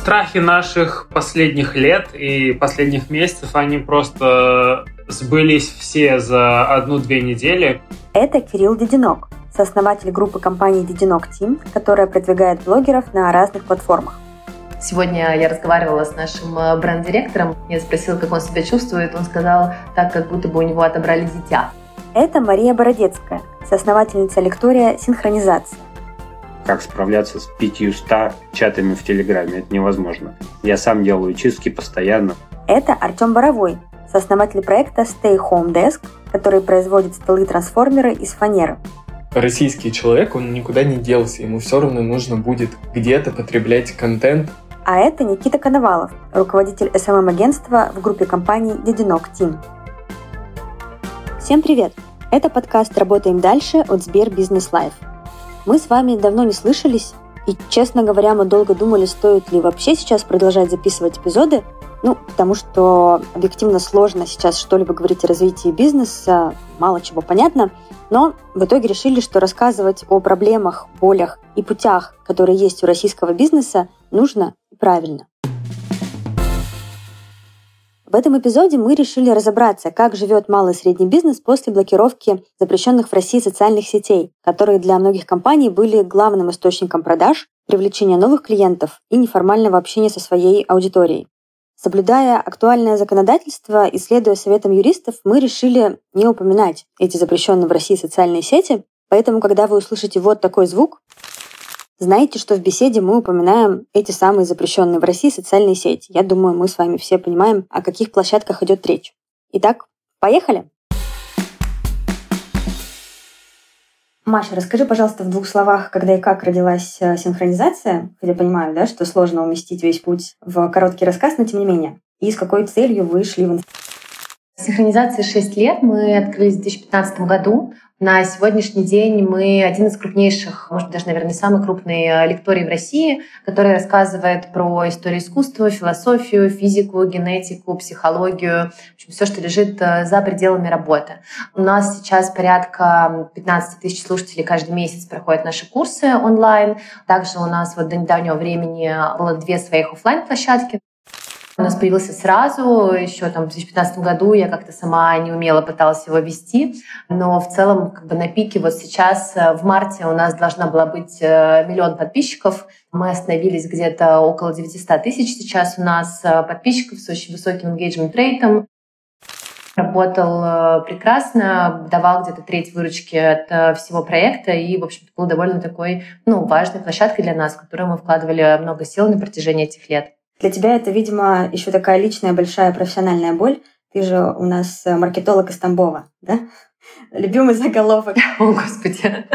Страхи наших последних лет и последних месяцев, они просто сбылись все за одну-две недели. Это Кирилл Дединок, сооснователь группы компании Дединок Team, которая продвигает блогеров на разных платформах. Сегодня я разговаривала с нашим э, бренд-директором. Я спросила, как он себя чувствует. Он сказал, так, как будто бы у него отобрали дитя. Это Мария Бородецкая, соосновательница лектория «Синхронизация». Как справляться с 500 чатами в Телеграме? Это невозможно. Я сам делаю чистки постоянно. Это Артем Боровой, сооснователь проекта Stay Home Desk, который производит столы-трансформеры из фанеры. Российский человек, он никуда не делся, ему все равно нужно будет где-то потреблять контент. А это Никита Коновалов, руководитель SMM-агентства в группе компаний Дединок Team. Всем привет! Это подкаст «Работаем дальше» от Сбер Бизнес Live. Мы с вами давно не слышались, и, честно говоря, мы долго думали, стоит ли вообще сейчас продолжать записывать эпизоды, ну, потому что объективно сложно сейчас что-либо говорить о развитии бизнеса, мало чего понятно, но в итоге решили, что рассказывать о проблемах, болях и путях, которые есть у российского бизнеса, нужно и правильно. В этом эпизоде мы решили разобраться, как живет малый и средний бизнес после блокировки запрещенных в России социальных сетей, которые для многих компаний были главным источником продаж, привлечения новых клиентов и неформального общения со своей аудиторией. Соблюдая актуальное законодательство и следуя советам юристов, мы решили не упоминать эти запрещенные в России социальные сети. Поэтому, когда вы услышите вот такой звук, знайте, что в беседе мы упоминаем эти самые запрещенные в России социальные сети. Я думаю, мы с вами все понимаем, о каких площадках идет речь. Итак, поехали! Маша, расскажи, пожалуйста, в двух словах, когда и как родилась э, синхронизация. Хотя понимаю, да, что сложно уместить весь путь в короткий рассказ, но тем не менее. И с какой целью вы шли в Синхронизации 6 лет. Мы открылись в 2015 году. На сегодняшний день мы один из крупнейших, может даже, наверное, самый крупный э, лекторий в России, который рассказывает про историю искусства, философию, физику, генетику, психологию, в общем, все, что лежит э, за пределами работы. У нас сейчас порядка 15 тысяч слушателей каждый месяц проходят наши курсы онлайн. Также у нас вот до недавнего времени было две своих офлайн площадки у нас появился сразу, еще там в 2015 году я как-то сама не умела, пыталась его вести, но в целом как бы на пике вот сейчас э, в марте у нас должна была быть э, миллион подписчиков, мы остановились где-то около 900 тысяч сейчас у нас э, подписчиков с очень высоким engagement рейтом, работал прекрасно, давал где-то треть выручки от всего проекта. И, в общем был довольно такой, ну, важной площадкой для нас, в которую мы вкладывали много сил на протяжении этих лет. Для тебя это, видимо, еще такая личная большая профессиональная боль. Ты же у нас э, маркетолог из Тамбова, да? Любимый заголовок. О, Господи,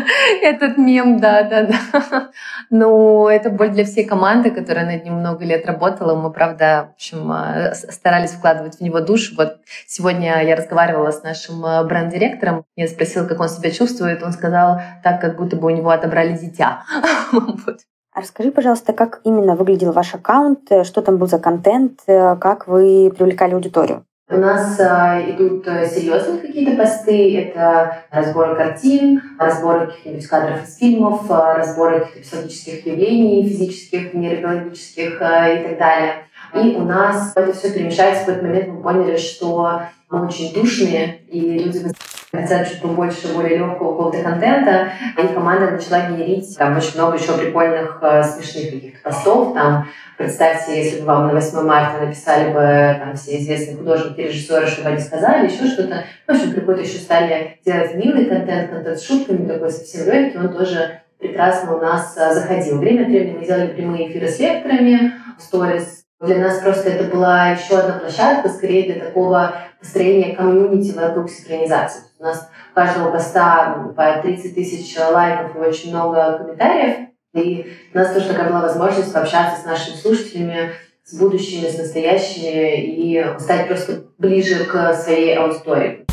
этот мем, да, да, да. Ну, это боль для всей команды, которая над ним много лет работала. Мы, правда, в общем, э, старались вкладывать в него душу. Вот сегодня я разговаривала с нашим э, бренд-директором. Я спросила, как он себя чувствует. Он сказал, так, как будто бы у него отобрали дитя. Вот. А расскажи, пожалуйста, как именно выглядел ваш аккаунт, э, что там был за контент, э, как вы привлекали аудиторию? У нас а, идут серьезные какие-то посты. Это разборы картин, разборы каких-нибудь кадров из фильмов, разборы каких-то психологических явлений, физических, нейробиологических а, и так далее. И у нас это все перемешается. В какой-то момент мы поняли, что очень душные, и люди хотят чуть побольше, более легкого какого-то контента, и команда начала генерить там очень много еще прикольных, э, смешных каких-то постов, там, представьте, если бы вам на 8 марта написали бы там все известные художники, режиссеры, чтобы они сказали, еще что-то, в общем, какой-то еще стали делать милый контент, контент с шутками, такой совсем легкий, он тоже прекрасно у нас э, заходил. Время от времени мы делали прямые эфиры с лекторами, сторис, для нас просто это была еще одна площадка, скорее для такого построения комьюнити вокруг синхронизации. У нас у каждого поста по 30 тысяч лайков и очень много комментариев. И у нас тоже такая была возможность пообщаться с нашими слушателями, с будущими, с настоящими и стать просто ближе к своей аудитории.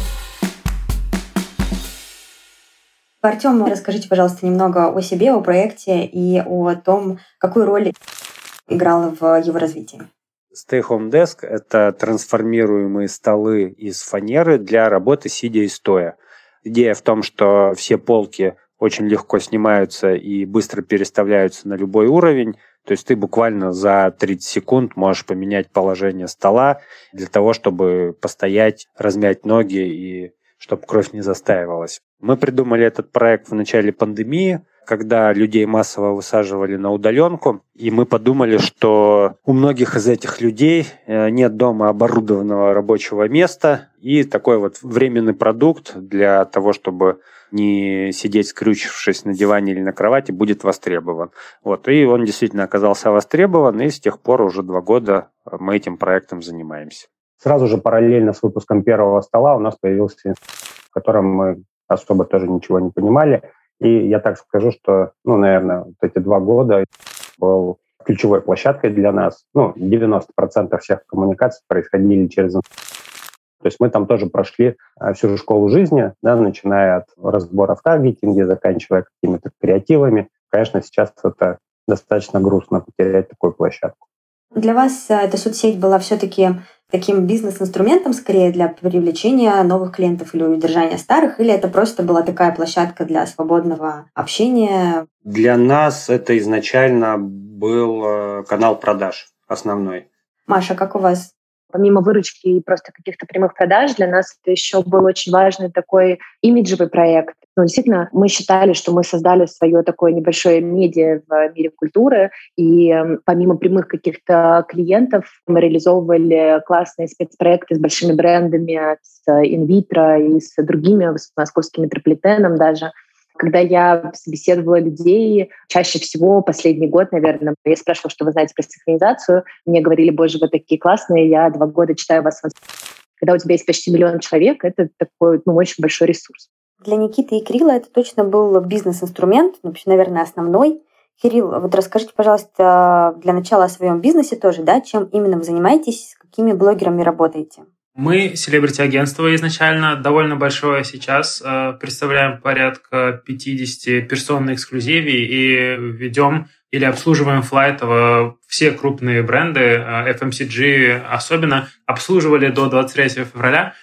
Артем, расскажите, пожалуйста, немного о себе, о проекте и о том, какую роль играла в его развитии? Stay Home Desk – это трансформируемые столы из фанеры для работы сидя и стоя. Идея в том, что все полки очень легко снимаются и быстро переставляются на любой уровень. То есть ты буквально за 30 секунд можешь поменять положение стола для того, чтобы постоять, размять ноги и чтобы кровь не застаивалась. Мы придумали этот проект в начале пандемии, когда людей массово высаживали на удаленку, и мы подумали, что у многих из этих людей э, нет дома оборудованного рабочего места, и такой вот временный продукт для того, чтобы не сидеть скрючившись на диване или на кровати, будет востребован. Вот, и он действительно оказался востребован, и с тех пор уже два года мы этим проектом занимаемся. Сразу же параллельно с выпуском первого стола у нас появился, в котором мы особо тоже ничего не понимали. И я так скажу, что, ну, наверное, вот эти два года был ключевой площадкой для нас. Ну, 90% всех коммуникаций происходили через то есть мы там тоже прошли а, всю школу жизни, да, начиная от разбора в таргетинге, заканчивая какими-то креативами. Конечно, сейчас это достаточно грустно потерять такую площадку. Для вас э, эта соцсеть была все-таки таким бизнес-инструментом скорее для привлечения новых клиентов или удержания старых, или это просто была такая площадка для свободного общения? Для нас это изначально был э, канал продаж основной. Маша, как у вас? Помимо выручки и просто каких-то прямых продаж, для нас это еще был очень важный такой имиджевый проект. Ну, действительно, мы считали, что мы создали свое такое небольшое медиа в мире культуры, и эм, помимо прямых каких-то клиентов мы реализовывали классные спецпроекты с большими брендами, с инвитро и с другими, с московским метрополитеном даже — когда я собеседовала людей, чаще всего последний год, наверное, я спрашивала, что вы знаете про синхронизацию, мне говорили, боже, вы такие классные, я два года читаю вас. Когда у тебя есть почти миллион человек, это такой ну, очень большой ресурс. Для Никиты и Кирилла это точно был бизнес-инструмент, вообще, наверное, основной. Кирилл, вот расскажите, пожалуйста, для начала о своем бизнесе тоже, да, чем именно вы занимаетесь, с какими блогерами работаете? Мы селебрити-агентство изначально, довольно большое сейчас, э, представляем порядка 50 персон на и ведем или обслуживаем флайтово все крупные бренды, э, FMCG особенно, обслуживали до 23 февраля.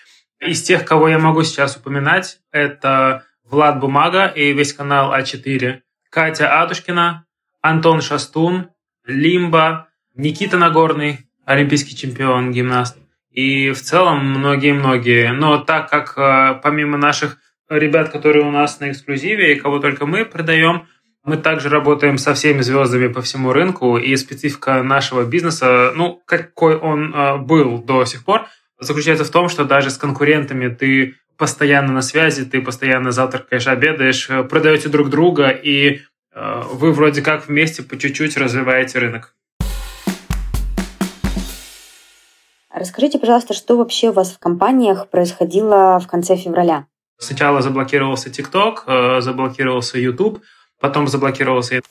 Из тех, кого я могу сейчас упоминать, это Влад Бумага и весь канал А4, Катя Адушкина, Антон Шастун, Лимба, Никита Нагорный, олимпийский чемпион, гимнаст, и в целом многие-многие. Но так как э, помимо наших ребят, которые у нас на эксклюзиве и кого только мы продаем, мы также работаем со всеми звездами по всему рынку, и специфика нашего бизнеса, ну, какой он э, был до сих пор, заключается в том, что даже с конкурентами ты постоянно на связи, ты постоянно завтракаешь, обедаешь, э, продаете друг друга, и вы вроде как вместе по чуть-чуть развиваете рынок. Расскажите, пожалуйста, что вообще у вас в компаниях происходило в конце февраля? Сначала заблокировался TikTok, э, заблокировался YouTube, потом заблокировался...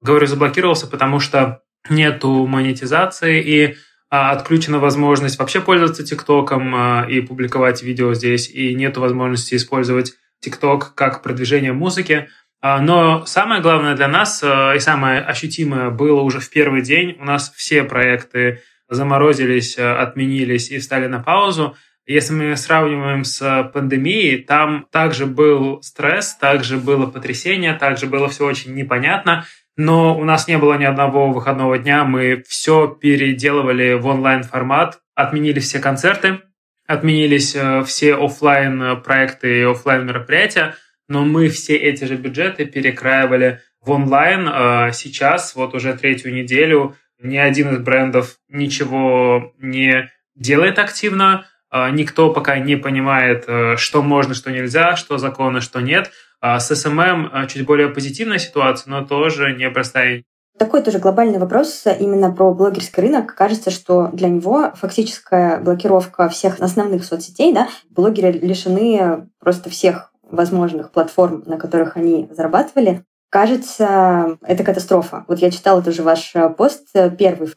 Говорю заблокировался, потому что нету монетизации и а, отключена возможность вообще пользоваться ТикТоком а, и публиковать видео здесь, и нету возможности использовать ТикТок как продвижение музыки. А, но самое главное для нас и самое ощутимое было уже в первый день. У нас все проекты заморозились, э, отменились и встали на паузу. Если мы сравниваем с пандемией, там также был стресс, также было потрясение, также было все очень непонятно, но у нас не было ни одного выходного дня, мы все переделывали в онлайн-формат, отменили все концерты, отменились э, все офлайн проекты и офлайн мероприятия, но мы все эти же бюджеты перекраивали в онлайн. Э, сейчас, вот уже третью неделю, ни один из брендов ничего не делает активно. А, никто пока не понимает, э, что можно, что нельзя, что законно, что нет. А с SMM э, чуть более позитивная ситуация, но тоже непростая. Такой тоже глобальный вопрос именно про блогерский рынок. Кажется, что для него фактическая блокировка всех основных соцсетей, да, блогеры лишены просто всех возможных платформ, на которых они зарабатывали. Кажется, это катастрофа. Вот я читала тоже ваш э, пост, э, первый,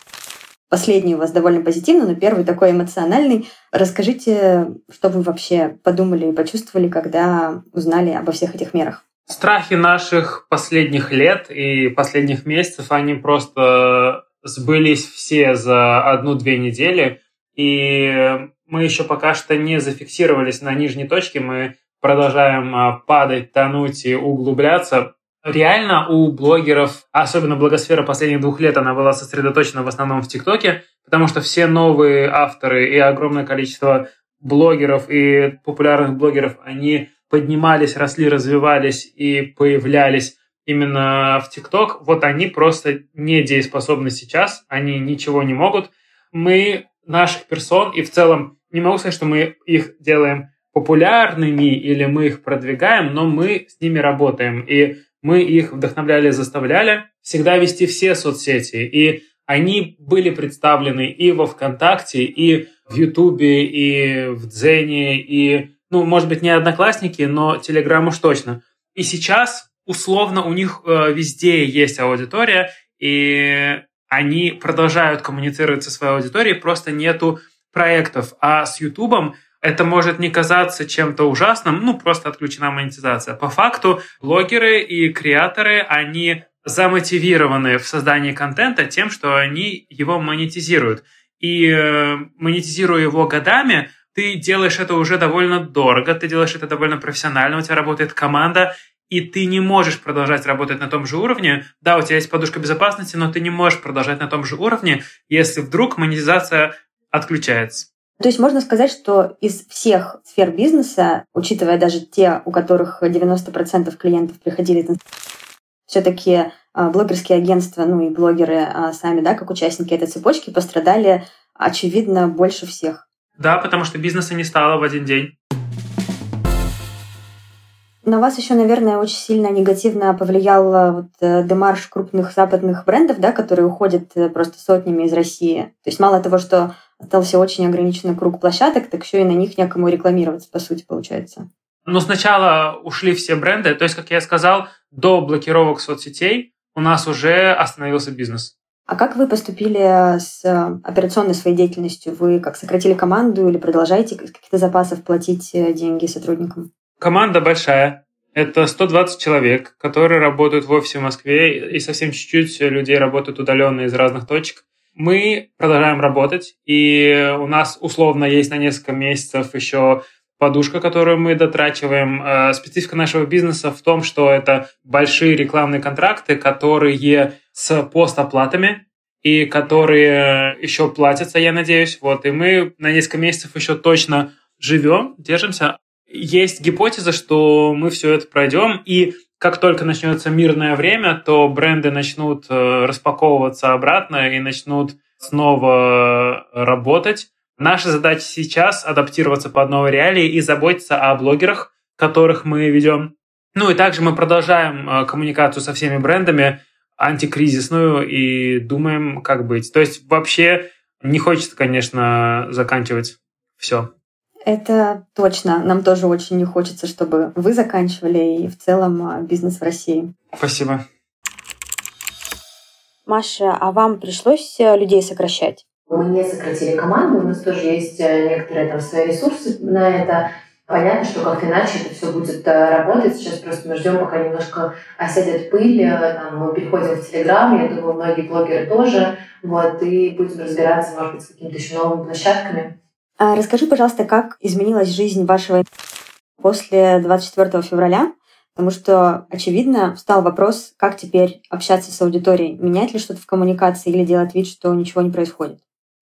последний у вас довольно позитивный, но первый такой эмоциональный. Расскажите, что вы вообще подумали и почувствовали, когда узнали обо всех этих мерах? Страхи наших последних лет и последних месяцев, они просто сбылись все за одну-две недели. И мы еще пока что не зафиксировались на нижней точке. Мы продолжаем падать, тонуть и углубляться. Реально у блогеров, особенно блогосфера последних двух лет, она была сосредоточена в основном в ТикТоке, потому что все новые авторы и огромное количество блогеров и популярных блогеров, они поднимались, росли, развивались и появлялись именно в ТикТок, вот они просто недееспособны сейчас, они ничего не могут. Мы наших персон, и в целом не могу сказать, что мы их делаем популярными или мы их продвигаем, но мы с ними работаем, и мы их вдохновляли, заставляли всегда вести все соцсети, и они были представлены и во ВКонтакте, и в Ютубе, и в Дзене, и, ну, может быть, не Одноклассники, но Телеграм уж точно. И сейчас условно у них э, везде есть аудитория, и они продолжают коммуницировать со своей аудиторией, просто нету проектов. А с Ютубом это может не казаться чем-то ужасным, ну, просто отключена монетизация. По факту блогеры и креаторы, они замотивированы в создании контента тем, что они его монетизируют. И э, монетизируя его годами, ты делаешь это уже довольно дорого, ты делаешь это довольно профессионально, у тебя работает команда, и ты не можешь продолжать работать на том же уровне. Да, у тебя есть подушка безопасности, но ты не можешь продолжать на том же уровне, если вдруг монетизация отключается. То есть можно сказать, что из всех сфер бизнеса, учитывая даже те, у которых 90% клиентов приходили все-таки а, блогерские агентства, ну и блогеры а, сами, да, как участники этой цепочки, пострадали, очевидно, больше всех. Да, потому что бизнеса не стало в один день. На вас еще, наверное, очень сильно негативно повлиял э, вот э, демарш крупных западных брендов, да, которые уходят э, просто сотнями из России. То есть мало того, что остался очень ограниченный круг площадок, так еще и на них некому рекламироваться, по сути, получается. Но сначала ушли все бренды. То есть, как я сказал, до блокировок соцсетей у нас уже остановился бизнес. А как вы поступили с операционной своей деятельностью? Вы как сократили команду или продолжаете каких-то запасов платить деньги сотрудникам? Команда большая. Это 120 человек, которые работают в офисе в Москве, и совсем чуть-чуть людей работают удаленно из разных точек. Мы продолжаем работать, и у нас условно есть на несколько месяцев еще подушка, которую мы дотрачиваем. Э, специфика нашего бизнеса в том, что это большие рекламные контракты, которые с постоплатами, и которые еще платятся, я надеюсь. Вот, и мы на несколько месяцев еще точно живем, держимся есть гипотеза, что мы все это пройдем, и как только начнется мирное время, то бренды начнут э, распаковываться обратно и начнут снова работать. Наша задача сейчас адаптироваться под новые реалии и заботиться о блогерах, которых мы ведем. Ну и также мы продолжаем э, коммуникацию со всеми брендами антикризисную и думаем, как быть. То есть вообще не хочется, конечно, заканчивать все. Это точно. Нам тоже очень не хочется, чтобы вы заканчивали и в целом а, бизнес в России. Спасибо. Маша, а вам пришлось э, людей сокращать? Мы не сократили команду, у нас тоже есть э, некоторые там свои ресурсы на это. Понятно, что как-то иначе это все будет э, работать. Сейчас просто мы ждем, пока немножко осядет пыль. Там, мы переходим в Телеграм, я думаю, многие блогеры тоже. Вот, и будем разбираться, может быть, с какими-то еще новыми площадками. А расскажи, пожалуйста, как изменилась жизнь вашего после 24 февраля? Потому что, очевидно, встал вопрос, как теперь общаться с аудиторией. Менять ли что-то в коммуникации или делать вид, что ничего не происходит?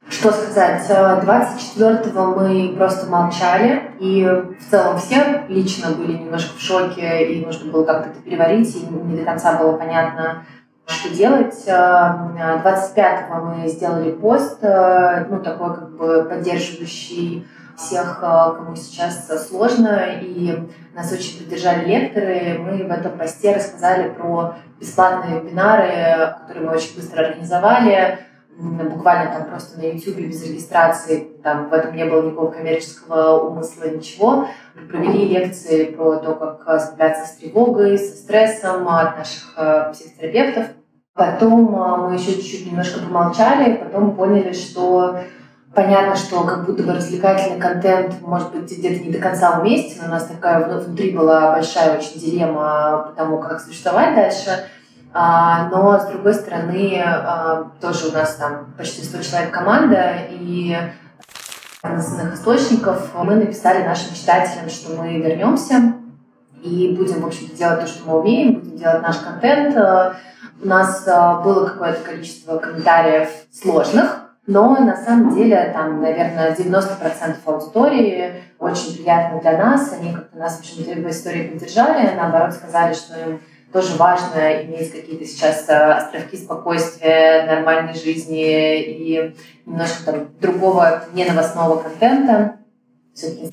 Что сказать? 24-го мы просто молчали, и в целом все лично были немножко в шоке, и нужно было как-то это переварить, и не до конца было понятно, что делать. 25-го э, мы сделали пост, э, ну, такой как бы поддерживающий всех, э, кому сейчас сложно, и нас очень поддержали лекторы. Мы в этом посте рассказали про бесплатные вебинары, которые мы очень быстро организовали, буквально там просто на YouTube без регистрации, там в этом не было никакого коммерческого умысла, ничего. Мы провели лекции про то, как справляться с тревогой, со стрессом от наших э, психотерапевтов. Потом э, мы еще чуть-чуть немножко помолчали, потом поняли, что понятно, что как будто бы развлекательный контент, может быть, где-то не до конца уместен. У нас такая внутри была большая очень дилемма по тому, как существовать дальше. А, но, с другой стороны, а, тоже у нас там почти 100 человек команда, и новостных источников. Мы написали нашим читателям, что мы вернемся и будем, в общем-то, делать то, что мы умеем, будем делать наш контент. У нас было какое-то количество комментариев сложных, но на самом деле там, наверное, 90% аудитории очень приятно для нас. Они как-то нас, в общем-то, в истории поддержали, наоборот, сказали, что им тоже важно иметь какие-то сейчас э, островки спокойствия, нормальной жизни и немножко там другого не новостного контента. Все-таки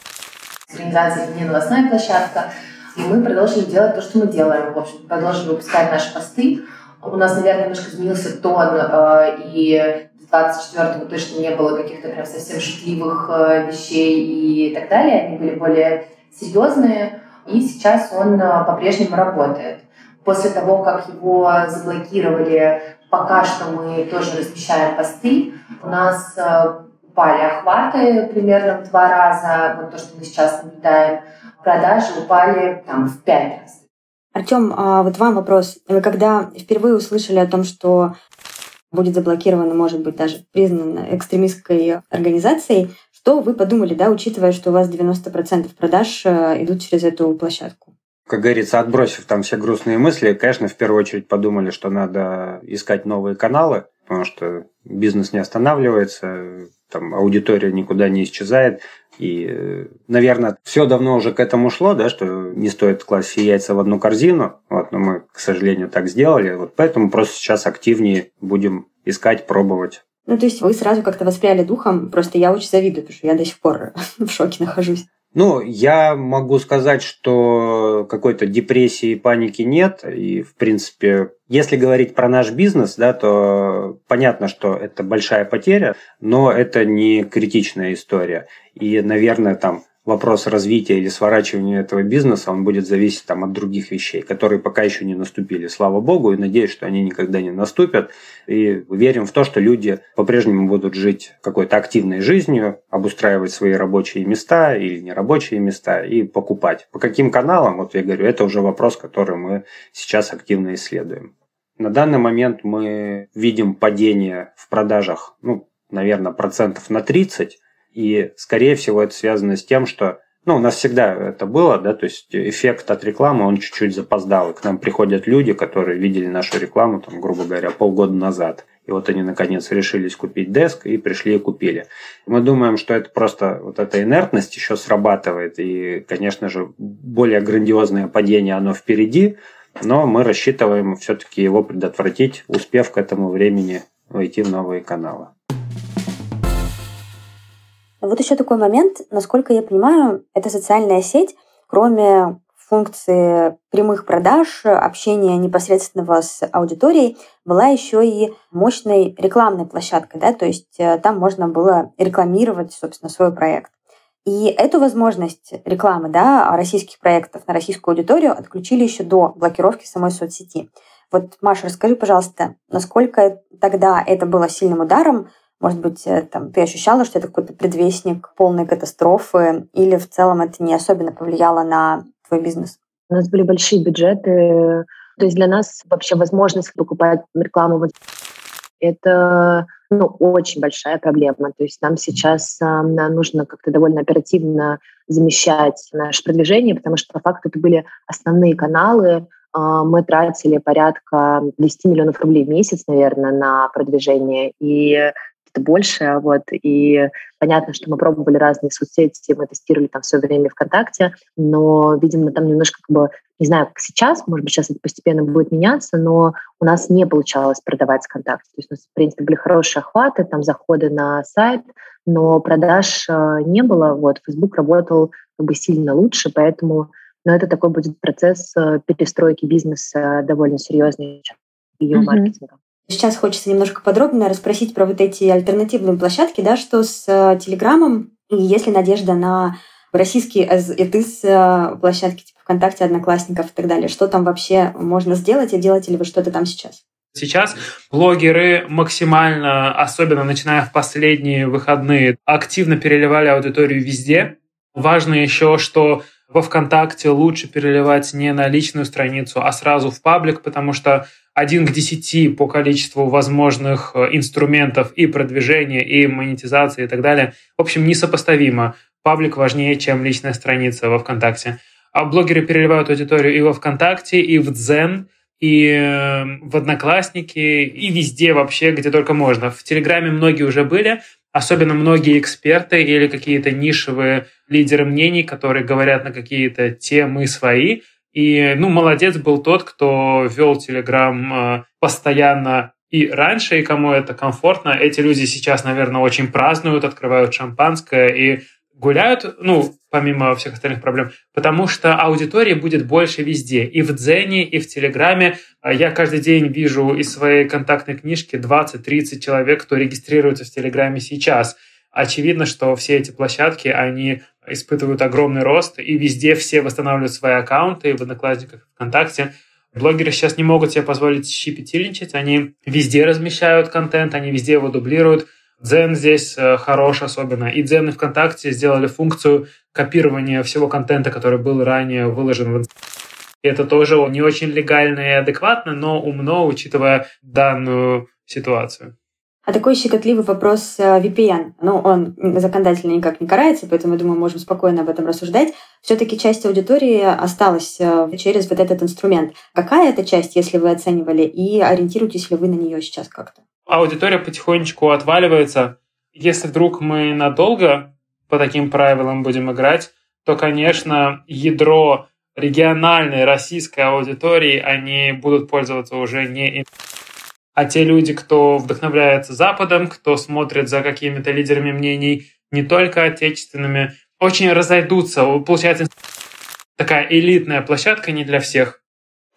организация не новостная площадка. И мы продолжили делать то, что мы делаем. В общем, продолжили выпускать наши посты. У нас, наверное, немножко изменился тон, э, и 24-го точно не было каких-то прям совсем шутливых э, вещей и так далее. Они были более серьезные. И сейчас он по-прежнему работает. После того, как его заблокировали, пока что мы тоже размещаем посты. У нас э, упали охваты примерно в два раза. Вот то, что мы сейчас наблюдаем. Продажи упали там в пять раз. Артем, а вот вам вопрос. Вы когда впервые услышали о том, что будет заблокировано, может быть, даже признано экстремистской организацией, что вы подумали, да, учитывая, что у вас 90% продаж э, идут через эту площадку? Как говорится, отбросив там все грустные мысли, конечно, в первую очередь подумали, что надо искать новые каналы, потому что бизнес не останавливается, там аудитория никуда не исчезает. И, наверное, все давно уже к этому шло, да, что не стоит класть все яйца в одну корзину. Вот, но мы, к сожалению, так сделали. Вот поэтому просто сейчас активнее будем искать, пробовать. Ну, то есть вы сразу как-то воспряли духом. Просто я очень завидую, потому что я до сих пор в шоке нахожусь. Ну, я могу сказать, что какой-то депрессии и паники нет. И, в принципе, если говорить про наш бизнес, да, то понятно, что это большая потеря, но это не критичная история. И, наверное, там вопрос развития или сворачивания этого бизнеса, он будет зависеть там, от других вещей, которые пока еще не наступили, слава богу, и надеюсь, что они никогда не наступят. И верим в то, что люди по-прежнему будут жить какой-то активной жизнью, обустраивать свои рабочие места или нерабочие места и покупать. По каким каналам, вот я говорю, это уже вопрос, который мы сейчас активно исследуем. На данный момент мы видим падение в продажах, ну, наверное, процентов на 30, и, скорее всего, это связано с тем, что ну, у нас всегда это было, да, то есть эффект от рекламы, он чуть-чуть запоздал. И к нам приходят люди, которые видели нашу рекламу, там, грубо говоря, полгода назад. И вот они, наконец, решились купить деск и пришли и купили. Мы думаем, что это просто вот эта инертность еще срабатывает. И, конечно же, более грандиозное падение, оно впереди. Но мы рассчитываем все-таки его предотвратить, успев к этому времени войти в новые каналы. Вот еще такой момент, насколько я понимаю, эта социальная сеть, кроме функции прямых продаж, общения непосредственного с аудиторией, была еще и мощной рекламной площадкой, да, то есть э, там можно было рекламировать, собственно, свой проект. И эту возможность рекламы да, российских проектов на российскую аудиторию отключили еще до блокировки самой соцсети. Вот, Маша, расскажи, пожалуйста, насколько тогда это было сильным ударом может быть, э, там, ты ощущала, что это какой-то предвестник полной катастрофы, или в целом это не особенно повлияло на твой бизнес? У нас были большие бюджеты. То есть для нас вообще возможность покупать рекламу это ну, очень большая проблема. То есть нам сейчас э, нужно как-то довольно оперативно замещать наше продвижение, потому что по факту это были основные каналы. Э, мы тратили порядка 10 миллионов рублей в месяц, наверное, на продвижение. И это больше. Вот. И понятно, что мы пробовали разные соцсети, мы тестировали там все время ВКонтакте, но, видимо, там немножко как бы, не знаю, как сейчас, может быть, сейчас это постепенно будет меняться, но у нас не получалось продавать ВКонтакте. То есть у нас, в принципе, были хорошие охваты, там заходы на сайт, но продаж э, не было. Вот, Facebook работал как бы сильно лучше, поэтому но это такой будет процесс э, перестройки бизнеса довольно серьезный ее mm-hmm. маркетинга. Сейчас хочется немножко подробно расспросить про вот эти альтернативные площадки, да, что с э, Телеграмом, и есть ли надежда на российские ЭТИС э, площадки типа ВКонтакте, Одноклассников и так далее. Что там вообще можно сделать и делаете ли вы что-то там сейчас? Сейчас блогеры максимально, особенно начиная в последние выходные, активно переливали аудиторию везде. Важно еще, что во ВКонтакте лучше переливать не на личную страницу, а сразу в паблик, потому что один к десяти по количеству возможных э, инструментов и продвижения, и монетизации и так далее. В общем, несопоставимо. Паблик важнее, чем личная страница во ВКонтакте. А блогеры переливают аудиторию и во ВКонтакте, и в Дзен, и э, в Одноклассники, и везде вообще, где только можно. В Телеграме многие уже были, особенно многие эксперты или какие-то нишевые лидеры мнений, которые говорят на какие-то темы свои. И, ну, молодец был тот, кто вел Телеграм э, постоянно и раньше, и кому это комфортно. Эти люди сейчас, наверное, очень празднуют, открывают шампанское и гуляют, ну, помимо всех остальных проблем, потому что аудитории будет больше везде. И в Дзене, и в Телеграме. А я каждый день вижу из своей контактной книжки 20-30 человек, кто регистрируется в Телеграме сейчас. Очевидно, что все эти площадки, они испытывают огромный рост, и везде все восстанавливают свои аккаунты в Одноклассниках, ВКонтакте. Блогеры сейчас не могут себе позволить щепетильничать, они везде размещают контент, они везде его дублируют. Дзен здесь э, хорош особенно. И Дзен и ВКонтакте сделали функцию копирования всего контента, который был ранее выложен в Инстаграме. Это тоже не очень легально и адекватно, но умно, учитывая данную ситуацию. А такой щекотливый вопрос э, VPN. Ну, он законодательно никак не карается, поэтому, я думаю, можем спокойно об этом рассуждать. Все-таки часть аудитории осталась э, через вот этот инструмент. Какая это часть, если вы оценивали, и ориентируетесь ли вы на нее сейчас как-то? Аудитория потихонечку отваливается. Если вдруг мы надолго по таким правилам будем играть, то, конечно, ядро региональной российской аудитории, они будут пользоваться уже не а те люди, кто вдохновляется Западом, кто смотрит за какими-то лидерами мнений, не только отечественными, очень разойдутся. Получается такая элитная площадка не для всех.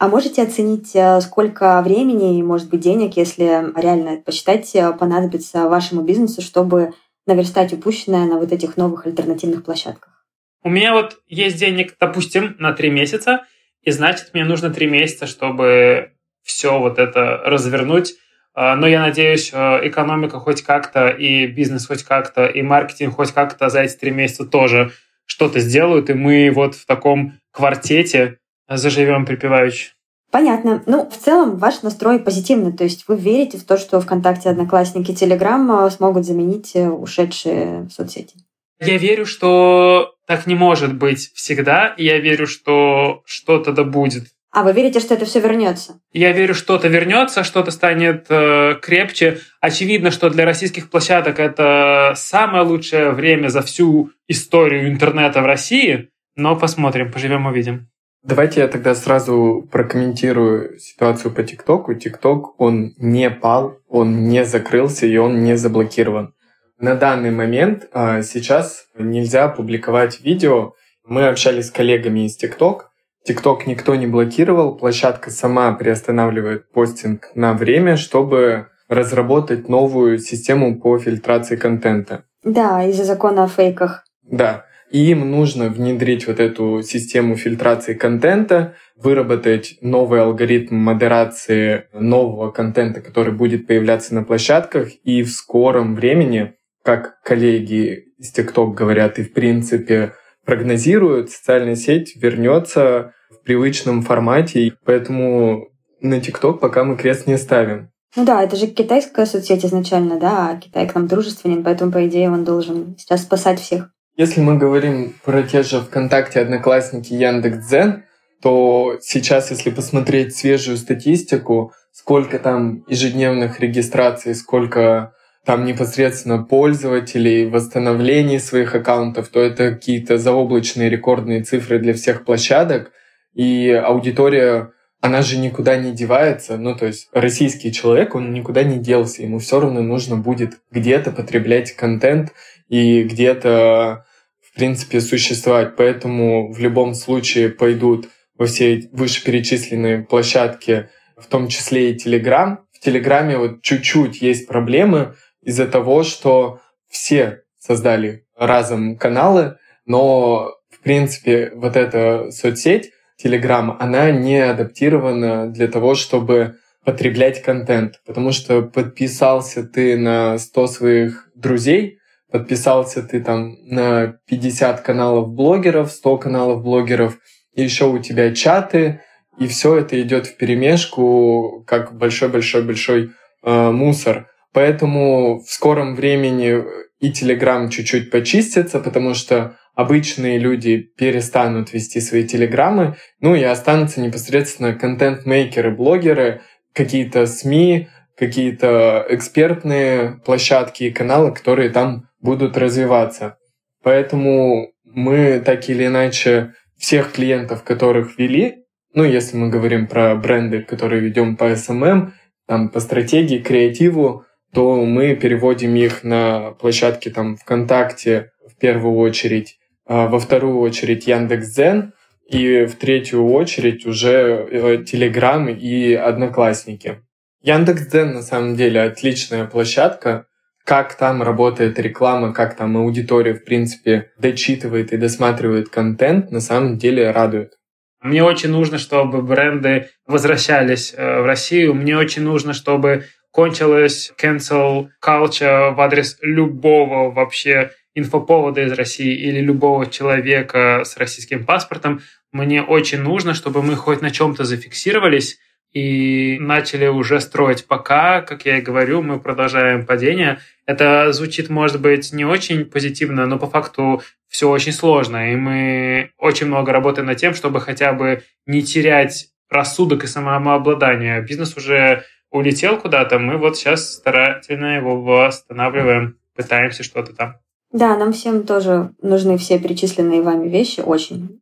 А можете оценить, э, сколько времени и, может быть, денег, если реально посчитать, э, понадобится вашему бизнесу, чтобы наверстать упущенное на вот этих новых альтернативных площадках? У меня вот есть денег, допустим, на три месяца, и значит, мне нужно три месяца, чтобы все вот это развернуть. А, но я надеюсь, э, экономика хоть как-то, и бизнес хоть как-то, и маркетинг хоть как-то за эти три месяца тоже что-то сделают, и мы вот в таком квартете заживем припеваючи. Понятно. Ну, в целом, ваш настрой позитивный. То есть вы верите в то, что ВКонтакте, Одноклассники, Телеграм а, смогут заменить э, ушедшие соцсети? Я верю, что так не может быть всегда. И я верю, что что-то да будет. А вы верите, что это все вернется? Я верю, что-то вернется, что-то станет э, крепче. Очевидно, что для российских площадок это самое лучшее время за всю историю интернета в России. Но посмотрим, поживем, увидим. Давайте я тогда сразу прокомментирую ситуацию по ТикТоку. ТикТок, он не пал, он не закрылся и он не заблокирован. На данный момент а, сейчас нельзя публиковать видео. Мы общались с коллегами из ТикТок. ТикТок никто не блокировал, площадка сама приостанавливает постинг на время, чтобы разработать новую систему по фильтрации контента. Да, из-за закона о фейках. Да. И им нужно внедрить вот эту систему фильтрации контента, выработать новый алгоритм модерации нового контента, который будет появляться на площадках, и в скором времени, как коллеги из TikTok говорят, и в принципе прогнозируют, социальная сеть вернется в привычном формате, поэтому на TikTok пока мы крест не ставим. Ну да, это же китайская соцсеть изначально, да, а Китай к нам дружественен, поэтому, по идее, он должен сейчас спасать всех. Если мы говорим про те же ВКонтакте, Одноклассники, Яндекс.Дзен, то сейчас, если посмотреть свежую статистику, сколько там ежедневных регистраций, сколько там непосредственно пользователей, восстановлений своих аккаунтов, то это какие-то заоблачные рекордные цифры для всех площадок. И аудитория, она же никуда не девается. Ну, то есть российский человек, он никуда не делся. Ему все равно нужно будет где-то потреблять контент, и где-то, в принципе, существовать. Поэтому в любом случае пойдут во все вышеперечисленные площадки, в том числе и Telegram. В Телеграме вот чуть-чуть есть проблемы из-за того, что все создали разом каналы, но, в принципе, вот эта соцсеть, Telegram, она не адаптирована для того, чтобы потреблять контент, потому что подписался ты на 100 своих друзей, подписался ты там на 50 каналов блогеров, 100 каналов блогеров, и еще у тебя чаты, и все это идет в перемешку, как большой-большой-большой э, мусор. Поэтому в скором времени и Telegram чуть-чуть почистится, потому что обычные люди перестанут вести свои телеграммы, ну и останутся непосредственно контент-мейкеры, блогеры, какие-то СМИ, какие-то экспертные площадки и каналы, которые там будут развиваться. Поэтому мы так или иначе всех клиентов, которых вели, ну, если мы говорим про бренды, которые ведем по SMM, там, по стратегии, креативу, то мы переводим их на площадки там ВКонтакте в первую очередь, а во вторую очередь Яндекс.Дзен, и в третью очередь уже Телеграм и Одноклассники. Яндекс.Дзен на самом деле отличная площадка, как там работает реклама, как там аудитория, в принципе, дочитывает и досматривает контент, на самом деле радует. Мне очень нужно, чтобы бренды возвращались э, в Россию. Мне очень нужно, чтобы кончилась cancel culture в адрес любого вообще инфоповода из России или любого человека с российским паспортом. Мне очень нужно, чтобы мы хоть на чем-то зафиксировались, и начали уже строить. Пока, как я и говорю, мы продолжаем падение. Это звучит, может быть, не очень позитивно, но по факту все очень сложно, и мы очень много работаем над тем, чтобы хотя бы не терять рассудок и самообладание. Бизнес уже улетел куда-то, мы вот сейчас старательно его восстанавливаем, пытаемся что-то там. Да, нам всем тоже нужны все перечисленные вами вещи, очень.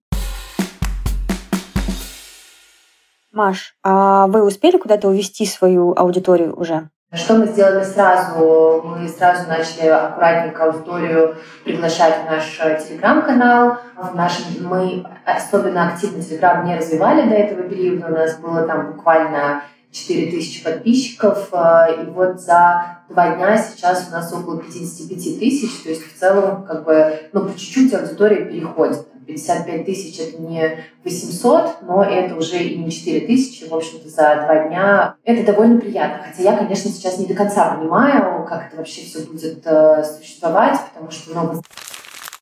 Маш, а вы успели куда-то увести свою аудиторию уже? Что мы сделали сразу? Мы сразу начали аккуратненько аудиторию приглашать в наш э, телеграм-канал. В нашем, мы особенно активно телеграм не развивали до этого периода. У нас было там буквально 4 тысячи подписчиков. Э, и вот за два дня сейчас у нас около 55 тысяч. То есть в целом как бы, ну, по чуть-чуть аудитория переходит. 55 тысяч это не 800, но это уже и не 4 тысячи, в общем-то, за два дня. Это довольно приятно. Хотя я, конечно, сейчас не до конца понимаю, как это вообще все будет э, существовать, потому что много ну,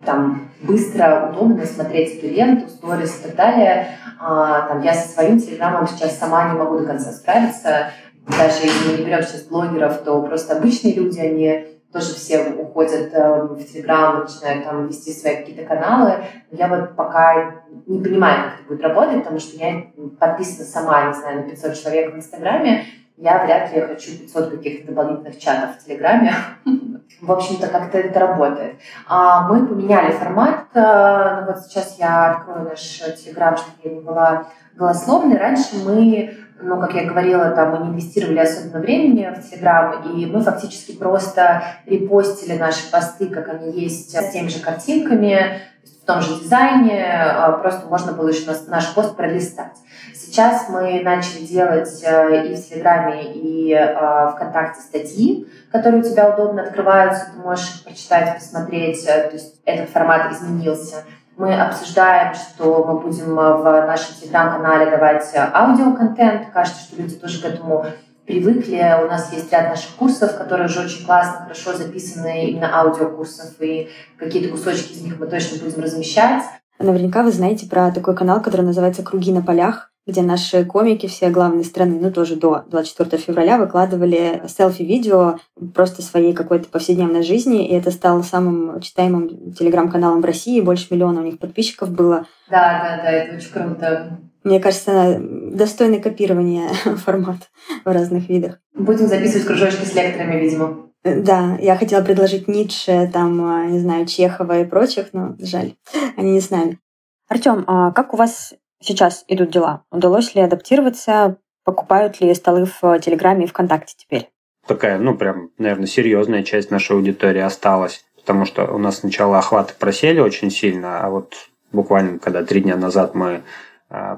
там быстро, удобно смотреть эту ленту, сторис и так далее. А, там, я со своим телеграммом сейчас сама не могу до конца справиться. Даже если мы не берем сейчас блогеров, то просто обычные люди, они тоже все уходят э, в Телеграм, начинают там вести свои какие-то каналы. Я вот пока не понимаю, как это будет работать, потому что я подписана сама, не знаю, на 500 человек в Инстаграме. Я вряд ли хочу 500 каких-то дополнительных чатов в Телеграме. В общем-то, как-то это работает. А мы поменяли формат. Э, ну, вот сейчас я открою наш Телеграм, чтобы я не была голословной. Раньше мы ну, как я говорила, там мы не инвестировали особенно времени в Телеграм, и мы фактически просто репостили наши посты, как они есть, с теми же картинками, том же дизайне, а, просто можно было еще наш пост пролистать. Сейчас мы начали делать э, и в Телеграме, и э, ВКонтакте статьи, которые у тебя удобно открываются, ты можешь прочитать, посмотреть, э, то есть этот формат изменился. Мы обсуждаем, что мы будем э, в нашем телеграм-канале давать аудиоконтент. Кажется, что люди тоже к этому привыкли. У нас есть ряд наших курсов, которые уже очень классно, хорошо записаны именно аудиокурсов, и какие-то кусочки из них мы точно будем размещать. Наверняка вы знаете про такой канал, который называется «Круги на полях», где наши комики, все главные страны, ну тоже до 24 февраля, выкладывали селфи-видео просто своей какой-то повседневной жизни, и это стало самым читаемым телеграм-каналом в России, больше миллиона у них подписчиков было. Да, да, да, это очень круто. Мне кажется, достойный копирования формат в разных видах. Будем записывать кружочки с лекторами, видимо. Да, я хотела предложить Ницше, там, не знаю, Чехова и прочих, но жаль, они не с нами. Артем, а как у вас сейчас идут дела? Удалось ли адаптироваться? Покупают ли столы в Телеграме и ВКонтакте теперь? Такая, ну, прям, наверное, серьезная часть нашей аудитории осталась, потому что у нас сначала охваты просели очень сильно, а вот буквально, когда три дня назад мы а,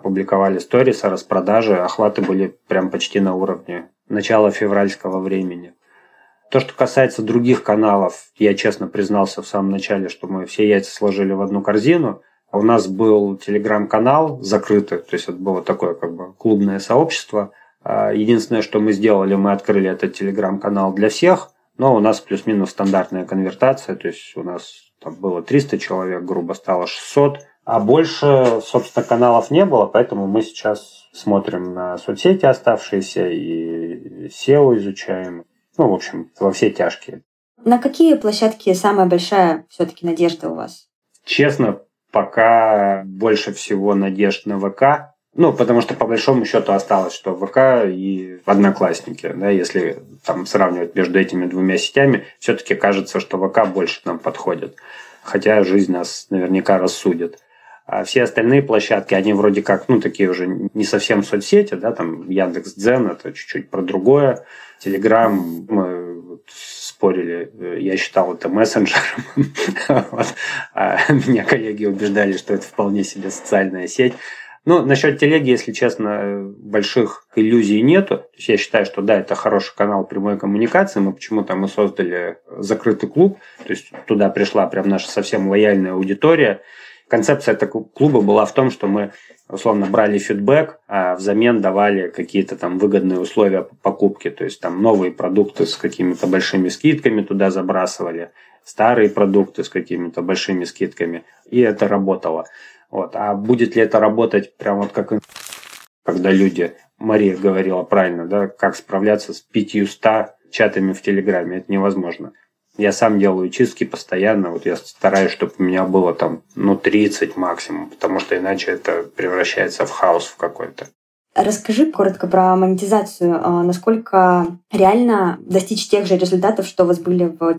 публиковали сторис о распродаже, охваты были прям почти на уровне начала февральского времени. То, что касается других каналов, я честно признался в самом начале, что мы все яйца сложили в одну корзину – у нас был телеграм-канал закрытый, то есть это было такое как бы клубное сообщество. А, единственное, что мы сделали, мы открыли этот телеграм-канал для всех, Но у нас плюс-минус стандартная конвертация, то есть у нас там было 300 человек, грубо стало 600, а больше, собственно, каналов не было, поэтому мы сейчас смотрим на соцсети оставшиеся и SEO изучаем. Ну, в общем, во все тяжкие. На какие площадки самая большая все-таки надежда у вас? Честно, пока больше всего надежд на ВК. Ну, потому что по большому счету осталось, что ВК и Одноклассники, да, если там сравнивать между этими двумя сетями, все-таки кажется, что ВК больше нам подходит. Хотя жизнь нас наверняка рассудит. А все остальные площадки, они вроде как, ну, такие уже не совсем соцсети, да, там Яндекс Дзен, это чуть-чуть про другое. Телеграм, мы спорили, я считал это мессенджером. А меня коллеги убеждали, что это вполне себе социальная сеть. Ну, насчет телеги, если честно, больших иллюзий нету. То есть я считаю, что да, это хороший канал прямой коммуникации. Мы почему-то мы создали закрытый клуб. То есть туда пришла прям наша совсем лояльная аудитория. Концепция этого клуба была в том, что мы условно брали фидбэк, а взамен давали какие-то там выгодные условия по покупке. То есть там новые продукты с какими-то большими скидками туда забрасывали, старые продукты с какими-то большими скидками. И это работало. Вот. А будет ли это работать прям вот как когда люди, Мария говорила правильно, да, как справляться с 500 чатами в Телеграме, это невозможно. Я сам делаю чистки постоянно, вот я стараюсь, чтобы у меня было там, ну, 30 максимум, потому что иначе это превращается в хаос в какой-то. Расскажи коротко про монетизацию. А, насколько реально достичь тех же результатов, что у вас были в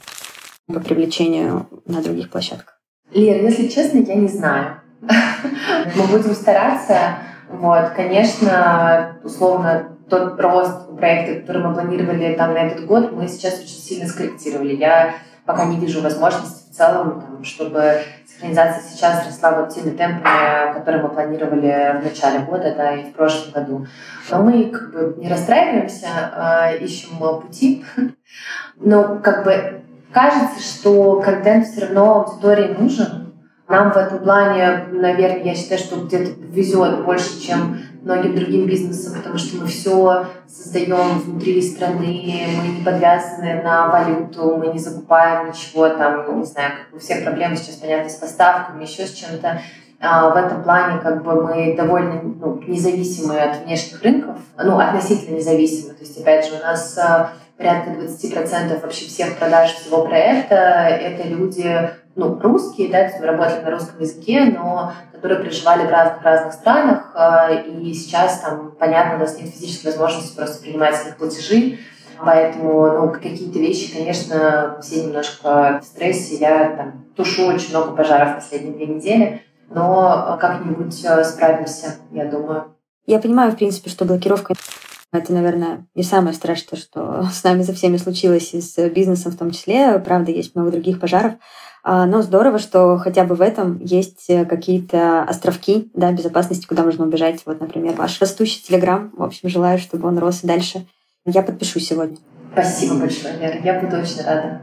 по привлечению на других площадках? Лер, если честно, я не знаю. Мы будем стараться. Вот, конечно, условно, тот рост проекта, который мы планировали там на этот год, мы сейчас очень сильно скорректировали. Я пока не вижу возможности в целом, там, чтобы синхронизация сейчас росла вот теми темпами, которые мы планировали в начале года, да, и в прошлом году. Но мы как бы не расстраиваемся, а ищем пути. Но как бы кажется, что контент все равно аудитории нужен, нам в этом плане, наверное, я считаю, что где-то везет больше, чем многим другим бизнесам, потому что мы все создаем внутри страны, мы не подвязаны на валюту, мы не закупаем ничего там, не знаю, как у всех проблем сейчас, понятно, с поставками, еще с чем-то. А в этом плане как бы мы довольно ну, независимы от внешних рынков, ну, относительно независимы. То есть, опять же, у нас а, порядка 20% вообще всех продаж всего проекта — это люди ну, русские, да, мы работали на русском языке, но которые проживали в разных разных странах, э, и сейчас там, понятно, у нас нет физической возможности просто принимать их платежи, поэтому, ну, какие-то вещи, конечно, все немножко в стрессе, я там тушу очень много пожаров в последние две недели, но как-нибудь э, справимся, я думаю. Я понимаю, в принципе, что блокировка это, наверное, не самое страшное, что с нами за всеми случилось, и с бизнесом в том числе. Правда, есть много других пожаров. А, но здорово, что хотя бы в этом есть э, какие-то островки да, безопасности, куда можно убежать. Вот, например, ваш растущий Телеграм. В общем, желаю, чтобы он рос и дальше. Я подпишу сегодня. Спасибо большое, Лера. Я буду очень рада.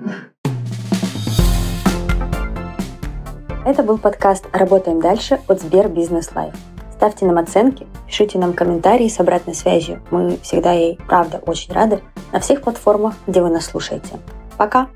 Это был подкаст «Работаем дальше» от Сбер Бизнес Live. Ставьте нам оценки, пишите нам комментарии с обратной связью. Мы всегда ей, правда, очень рады на всех платформах, где вы нас слушаете. Пока!